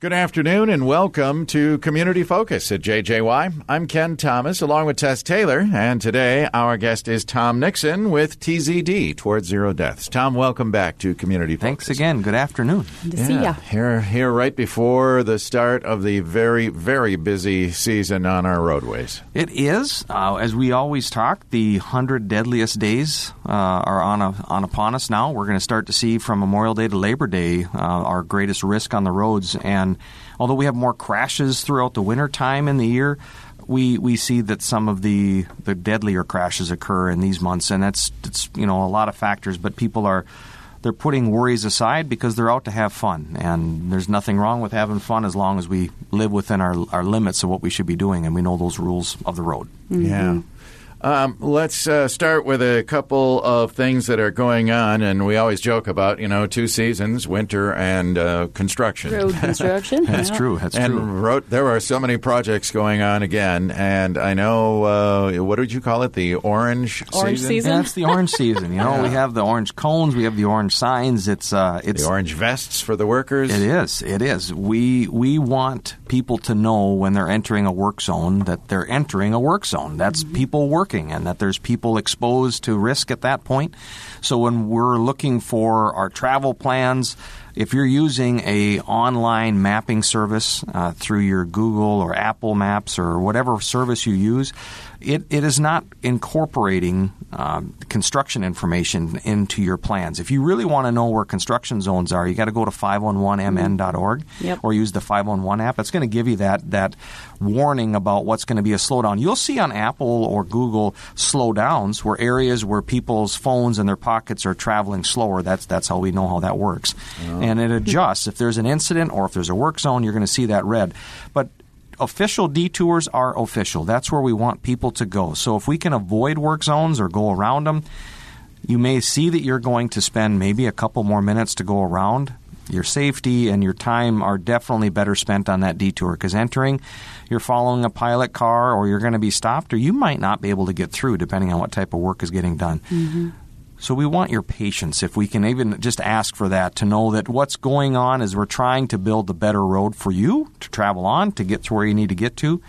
Good afternoon and welcome to Community Focus at JJY. I'm Ken Thomas along with Tess Taylor, and today our guest is Tom Nixon with TZD, Towards Zero Deaths. Tom, welcome back to Community Focus. Thanks again. Good afternoon. Good to yeah, see you. Here, here right before the start of the very, very busy season on our roadways. It is. Uh, as we always talk, the 100 deadliest days uh, are on, a, on upon us now. We're going to start to see from Memorial Day to Labor Day uh, our greatest risk on the roads. And and although we have more crashes throughout the winter time in the year, we, we see that some of the, the deadlier crashes occur in these months, and that's it's you know a lot of factors. But people are they're putting worries aside because they're out to have fun, and there's nothing wrong with having fun as long as we live within our our limits of what we should be doing, and we know those rules of the road. Mm-hmm. Yeah. Um, let's uh, start with a couple of things that are going on, and we always joke about, you know, two seasons, winter and uh, construction. Road construction. That's yeah. true. That's and true. Road, there are so many projects going on again, and I know, uh, what did you call it? The orange, orange season? season? That's the orange season. You know, yeah. we have the orange cones, we have the orange signs. It's, uh, it's the orange vests for the workers. It is. It is. We, we want people to know when they're entering a work zone that they're entering a work zone. That's mm-hmm. people working working and that there's people exposed to risk at that point. So when we're looking for our travel plans, if you're using a online mapping service uh, through your Google or Apple Maps or whatever service you use, it, it is not incorporating um, construction information into your plans. If you really want to know where construction zones are, you got to go to 511mn.org yep. or use the 511 app. It's going to give you that that warning about what's going to be a slowdown. You'll see on Apple or Google slowdowns where areas where people's phones and their pockets are traveling slower. That's that's how we know how that works. Oh. And it adjusts. if there's an incident or if there's a work zone, you're going to see that red. But official detours are official. That's where we want people to go. So if we can avoid work zones or go around them, you may see that you're going to spend maybe a couple more minutes to go around. Your safety and your time are definitely better spent on that detour because entering, you're following a pilot car or you're going to be stopped or you might not be able to get through depending on what type of work is getting done. Mm-hmm. So we want your patience, if we can even just ask for that, to know that what's going on is we're trying to build a better road for you to travel on to get to where you need to get to.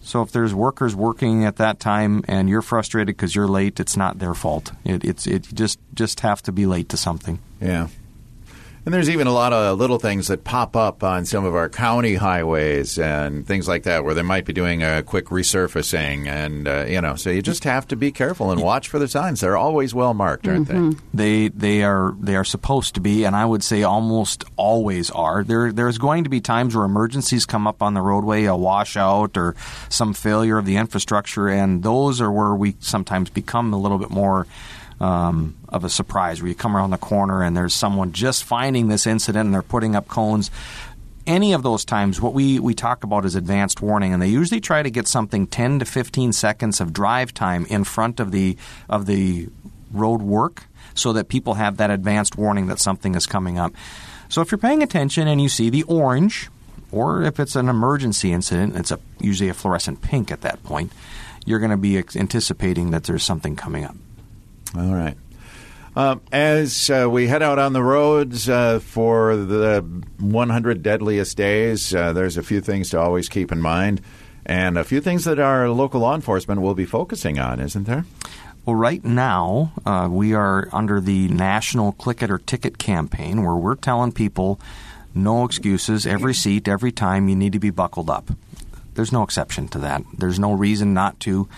So if there's workers working at that time and you're frustrated because you're late, it's not their fault. It, it's it just just have to be late to something. Yeah. And there's even a lot of little things that pop up on some of our county highways and things like that where they might be doing a quick resurfacing. And, uh, you know, so you just have to be careful and watch for the signs. They're always well marked, aren't mm-hmm. they? They they are they are supposed to be, and I would say almost always are. There There's going to be times where emergencies come up on the roadway, a washout or some failure of the infrastructure, and those are where we sometimes become a little bit more um, of a surprise where you come around the corner and there's someone just finding this incident and they're putting up cones. Any of those times, what we, we talk about is advanced warning, and they usually try to get something 10 to 15 seconds of drive time in front of the of the road work so that people have that advanced warning that something is coming up. So if you're paying attention and you see the orange, or if it's an emergency incident, it's a, usually a fluorescent pink at that point, you're going to be anticipating that there's something coming up. All right. Um, as uh, we head out on the roads uh, for the 100 deadliest days, uh, there's a few things to always keep in mind, and a few things that our local law enforcement will be focusing on, isn't there? Well, right now, uh, we are under the National Click It or Ticket campaign where we're telling people no excuses, every seat, every time, you need to be buckled up. There's no exception to that. There's no reason not to.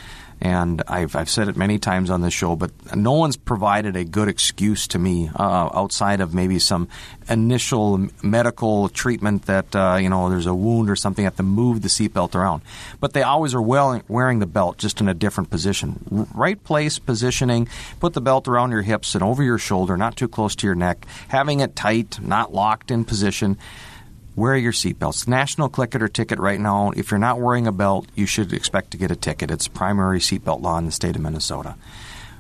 And I've, I've said it many times on this show, but no one's provided a good excuse to me uh, outside of maybe some initial medical treatment that, uh, you know, there's a wound or something, have to move the seatbelt around. But they always are wearing the belt just in a different position. Right place, positioning, put the belt around your hips and over your shoulder, not too close to your neck, having it tight, not locked in position wear your seatbelts. National click it or ticket right now. If you're not wearing a belt, you should expect to get a ticket. It's primary seatbelt law in the state of Minnesota.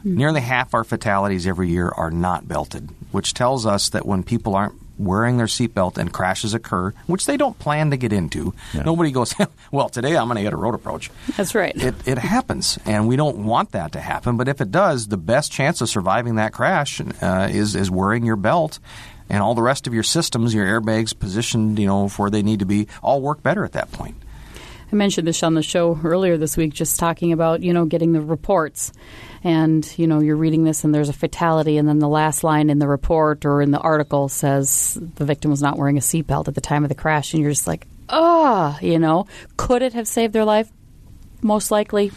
Mm-hmm. Nearly half our fatalities every year are not belted, which tells us that when people aren't wearing their seatbelt and crashes occur, which they don't plan to get into, yeah. nobody goes, well, today I'm going to get a road approach. That's right. It, it happens, and we don't want that to happen. But if it does, the best chance of surviving that crash uh, is, is wearing your belt and all the rest of your systems, your airbags positioned, you know, where they need to be, all work better at that point. I mentioned this on the show earlier this week, just talking about you know getting the reports, and you know you're reading this and there's a fatality, and then the last line in the report or in the article says the victim was not wearing a seatbelt at the time of the crash, and you're just like, ah, you know, could it have saved their life? Most likely,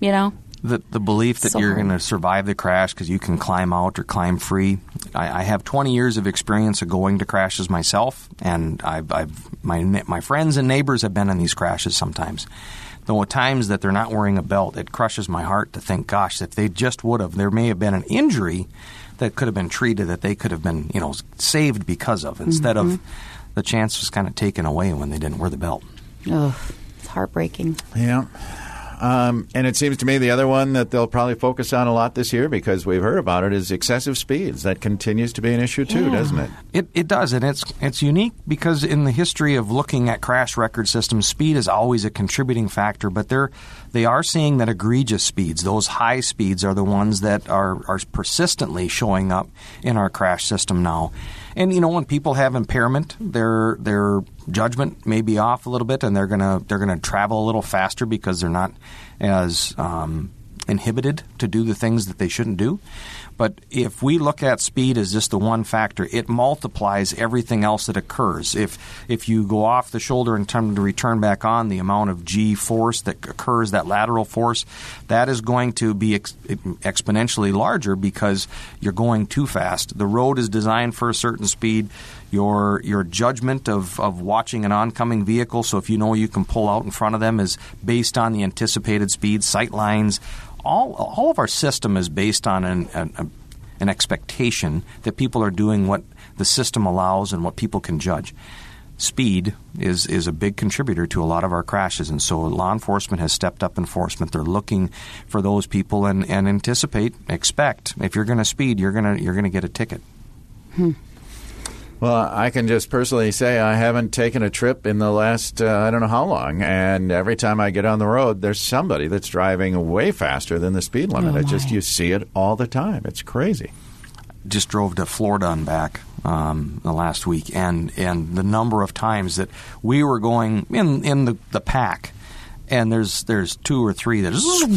you know the the belief that so you're going to survive the crash because you can climb out or climb free. I, I, have 20 years of experience of going to crashes myself, and I've, I've my my friends and neighbors have been in these crashes sometimes. Though at times that they're not wearing a belt, it crushes my heart to think, gosh, if they just would have, there may have been an injury that could have been treated, that they could have been, you know, saved because of, instead mm-hmm. of the chance was kind of taken away when they didn't wear the belt. Ugh, it's heartbreaking. Yeah. Um, and it seems to me the other one that they'll probably focus on a lot this year because we've heard about it is excessive speeds. That continues to be an issue too, yeah. doesn't it? It it does, and it's it's unique because in the history of looking at crash record systems, speed is always a contributing factor. But they're they are seeing that egregious speeds, those high speeds, are the ones that are are persistently showing up in our crash system now. And you know, when people have impairment, their their judgment may be off a little bit, and they're gonna they're gonna travel a little faster because they're not as um, inhibited to do the things that they shouldn't do. But if we look at speed as just the one factor, it multiplies everything else that occurs. If if you go off the shoulder and time to return back on, the amount of g force that occurs, that lateral force, that is going to be ex- exponentially larger because you're going too fast. The road is designed for a certain speed. Your your judgment of, of watching an oncoming vehicle, so if you know you can pull out in front of them, is based on the anticipated speed, sight lines, all all of our system is based on an, an, an expectation that people are doing what the system allows and what people can judge. Speed is is a big contributor to a lot of our crashes, and so law enforcement has stepped up enforcement. They're looking for those people and, and anticipate, expect if you're going to speed, you're going to you're to get a ticket. Hmm. Well, I can just personally say I haven't taken a trip in the last uh, I don't know how long, and every time I get on the road, there's somebody that's driving way faster than the speed limit. Oh just you see it all the time. It's crazy. Just drove to Florida and back um, the last week, and and the number of times that we were going in in the, the pack, and there's there's two or three that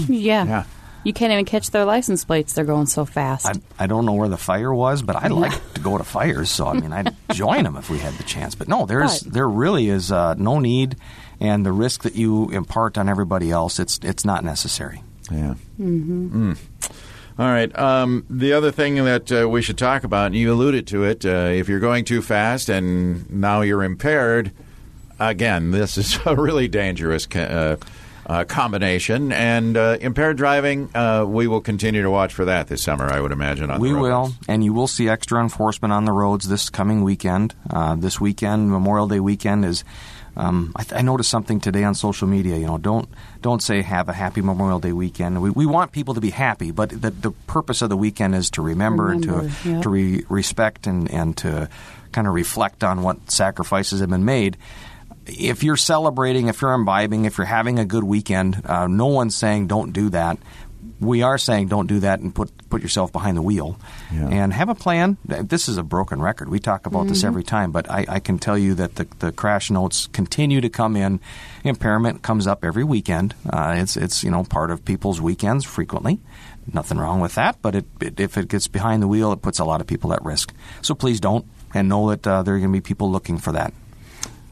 yeah. yeah you can't even catch their license plates. They're going so fast. I, I don't know where the fire was, but I yeah. like to go to fires. So I mean, I'd join them if we had the chance. But no, there's but. there really is uh, no need, and the risk that you impart on everybody else, it's it's not necessary. Yeah. Mm-hmm. Mm. All right. Um, the other thing that uh, we should talk about, and you alluded to it, uh, if you're going too fast and now you're impaired, again, this is a really dangerous. Uh, uh, combination. And uh, impaired driving, uh, we will continue to watch for that this summer, I would imagine. we will, and you will see extra enforcement on the roads this coming weekend. Uh, this weekend, Memorial Day weekend, is. Um, I, th- I, noticed something today on social media. You know, don't don't say have a happy Memorial Day weekend. We, we want people to be happy, but the, the purpose of the weekend is to remember, remember and to yeah. to re- respect and and to kind of reflect on what sacrifices have been made if you're celebrating, if you're imbibing, if you're having a good weekend, uh, no one's saying don't do that. We are saying don't do that and put put yourself behind the wheel yeah. and have a plan. This is a broken record. We talk about mm-hmm. this every time, but I, I, can tell you that the, the crash notes continue to come in. Impairment comes up every weekend. Uh, it's it's you know part of people's weekends frequently. Nothing wrong with that, but it, it, if it gets behind the wheel, it puts a lot of people at risk. So please don't, and know that uh, there are going to be people looking for that.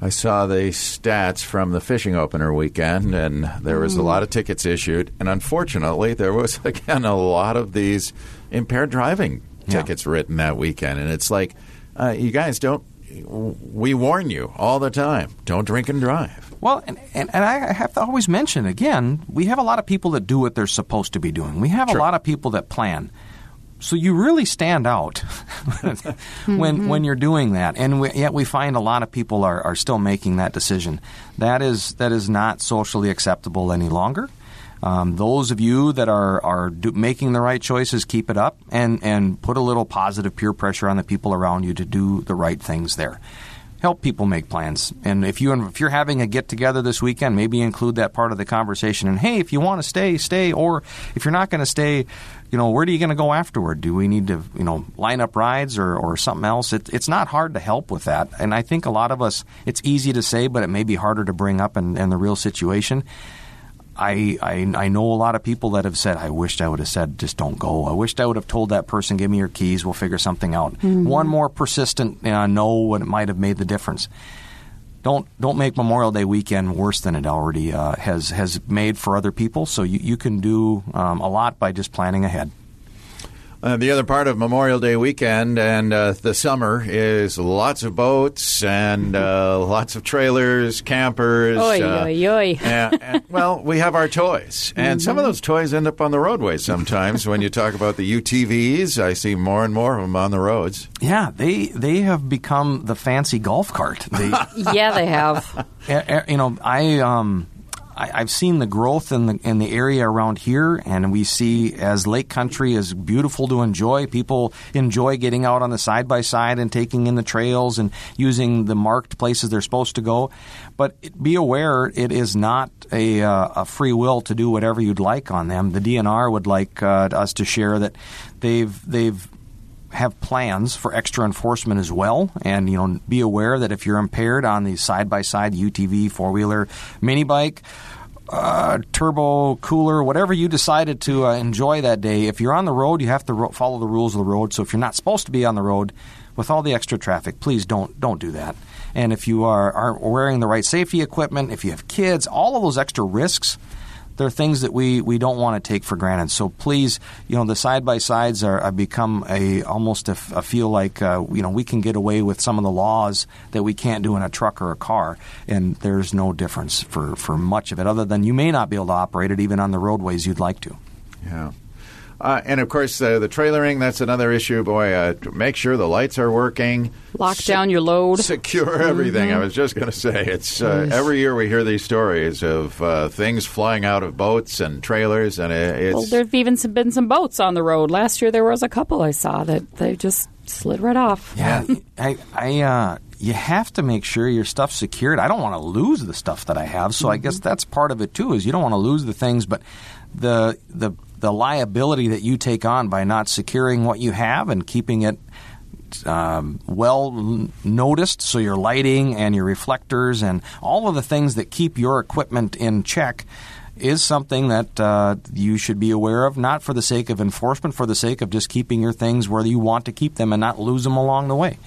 I saw the stats from the fishing opener weekend, and there was a lot of tickets issued. And unfortunately, there was, again, a lot of these impaired driving tickets yeah. written that weekend. And it's like, uh, you guys don't, we warn you all the time don't drink and drive. Well, and, and, and, I have to always mention again, we have a lot of people that do what they're supposed to be doing. We have a lot of people that plan. So you really stand out when mm-hmm. when you're doing that, and we, yet we find a lot of people are, are still making that decision. That is that is not socially acceptable any longer. Um, those of you that are are do, making the right choices, keep it up, and and put a little positive peer pressure on the people around you to do the right things there. Help people make plans. And if you if you're having a get together this weekend, maybe include that part of the conversation. And hey, if you want to stay, stay. Or if you're not going to stay, you know, where are you going to go afterward? Do we need to, you know, line up rides or, or something else? It, it's not hard to help with that. And I think a lot of us, it's easy to say, but it may be harder to bring up in, in the real situation. I, I, I know a lot of people that have said, I wished I would have said, just don't go. I wished I would have told that person, give me your keys, we'll figure something out. Mm-hmm. One more persistent uh, no when it might have made the difference. Don't don't make Memorial Day weekend worse than it already uh, has has made for other people. So you, you can do um, a lot by just planning ahead. Uh, the other part of Memorial Day weekend and uh, the summer is lots of boats and uh, lots of trailers, campers. Oy, uh, oy, oy. and, and, well, we have our toys, and mm-hmm. some of those toys end up on the roadway sometimes. when you talk about the UTVs, I see more and more of them on the roads. Yeah, they they have become the fancy golf cart. They, yeah, they have. you know, I um, I, have seen the growth in the in the area around here, and we see as Lake Country is beautiful to enjoy. People enjoy getting out on the side by side and taking in the trails and using the marked places they're supposed to go. But be aware, it is not a, uh, a free will to do whatever you'd like on them. The DNR would like uh, us to share that they've they've have plans for extra enforcement as well. And, you know, be aware that if you're impaired on the side by side UTV, four wheeler, mini bike, uh, turbo cooler, whatever you decided to uh, enjoy that day. If you're on the road, you have to ro- follow the rules of the road. So if you're not supposed to be on the road with all the extra traffic, please don't don't do that. And if you are aren't wearing the right safety equipment, if you have kids, all of those extra risks they're things that we, we don't want to take for granted. So please, you know, the side by sides are, are become a almost a, a feel like uh, you know we can get away with some of the laws that we can't do in a truck or a car, and there's no difference for for much of it other than you may not be able to operate it even on the roadways you'd like to. Yeah. Uh, and of course, uh, the trailering, that's another issue. Boy, uh, make sure the lights are working. Lock Se- down your load. Secure everything. Mm-hmm. I was just going to say, it's uh, every year we hear these stories of uh, things flying out of boats and trailers. and it's, Well, there have even been some boats on the road. Last year there was a couple I saw that they just slid right off. Yeah. I, I uh, you have to make sure your stuff's secured. I don't want to lose the stuff that I have, so mm-hmm. I guess that's part of it too. Is you don't want to lose the things, but the the the liability that you take on by not securing what you have and keeping it um, well noticed, so your lighting and your reflectors and all of the things that keep your equipment in check is something that uh, you should be aware of, not for the sake of enforcement, for the sake of just keeping your things where you want to keep them and not lose them along the way.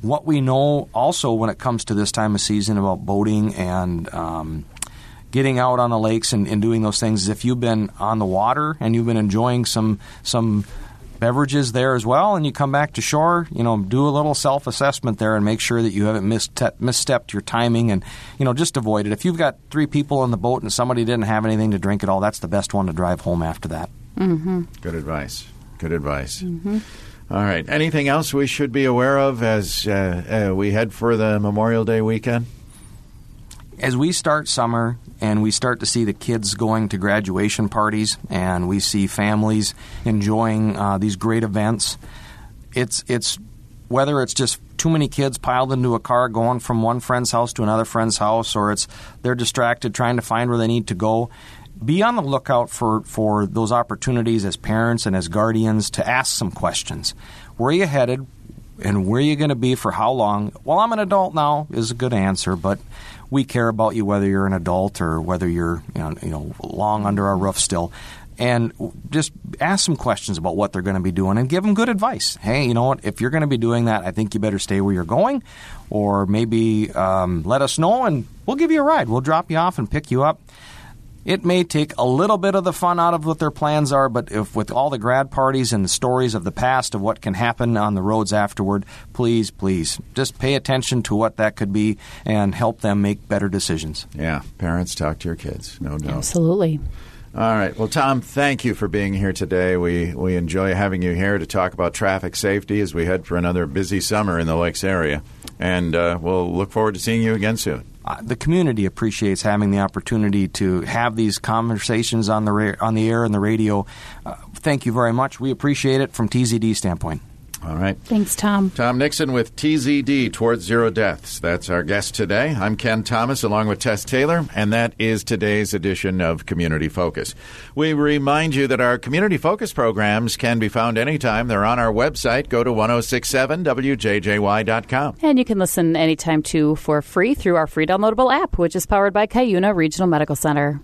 What we know also when it comes to this time of season about boating and um, getting out on the lakes and, and doing those things is if you've been on the water and you've been enjoying some some beverages there as well, and you come back to shore, you know, do a little self assessment there and make sure that you haven't misste- misstepped your timing and, you know, just avoid it. If you've got three people on the boat and somebody didn't have anything to drink at all, that's the best one to drive home after that. Mm-hmm. Good advice. Good advice. Mm-hmm. All right. Anything else we should be aware of as uh, uh, we head for the Memorial Day weekend? As we start summer and we start to see the kids going to graduation parties and we see families enjoying uh, these great events, it's it's whether it's just too many kids piled into a car going from one friend's house to another friend's house, or it's they're distracted trying to find where they need to go. Be on the lookout for, for those opportunities as parents and as guardians to ask some questions. Where are you headed? And where are you going to be for how long? Well, I'm an adult now is a good answer, but we care about you whether you're an adult or whether you're you know, you know long under our roof still and just ask some questions about what they're going to be doing and give them good advice. Hey, you know what? If you're going to be doing that, I think you better stay where you're going, or maybe um, let us know and we'll give you a ride. We'll drop you off and pick you up. It may take a little bit of the fun out of what their plans are, but if with all the grad parties and the stories of the past of what can happen on the roads afterward, please, please, just pay attention to what that could be and help them make better decisions. Yeah, parents talk to your kids, no doubt. Absolutely. All right. Well, Tom, thank you for being here today. We we enjoy having you here to talk about traffic safety as we head for another busy summer in the Lakes area. And uh, we'll look forward to seeing you again soon. Uh, the community appreciates having the opportunity to have these conversations on the ra- on the air and the radio. Uh, thank you very much. We appreciate it from TZD standpoint. All right. Thanks, Tom. Tom Nixon with TZD, Towards Zero Deaths. That's our guest today. I'm Ken Thomas along with Tess Taylor, and that is today's edition of Community Focus. We remind you that our Community Focus programs can be found anytime. They're on our website. Go to 1067wjjy.com. And you can listen anytime too for free through our free downloadable app, which is powered by Cuyuna Regional Medical Center.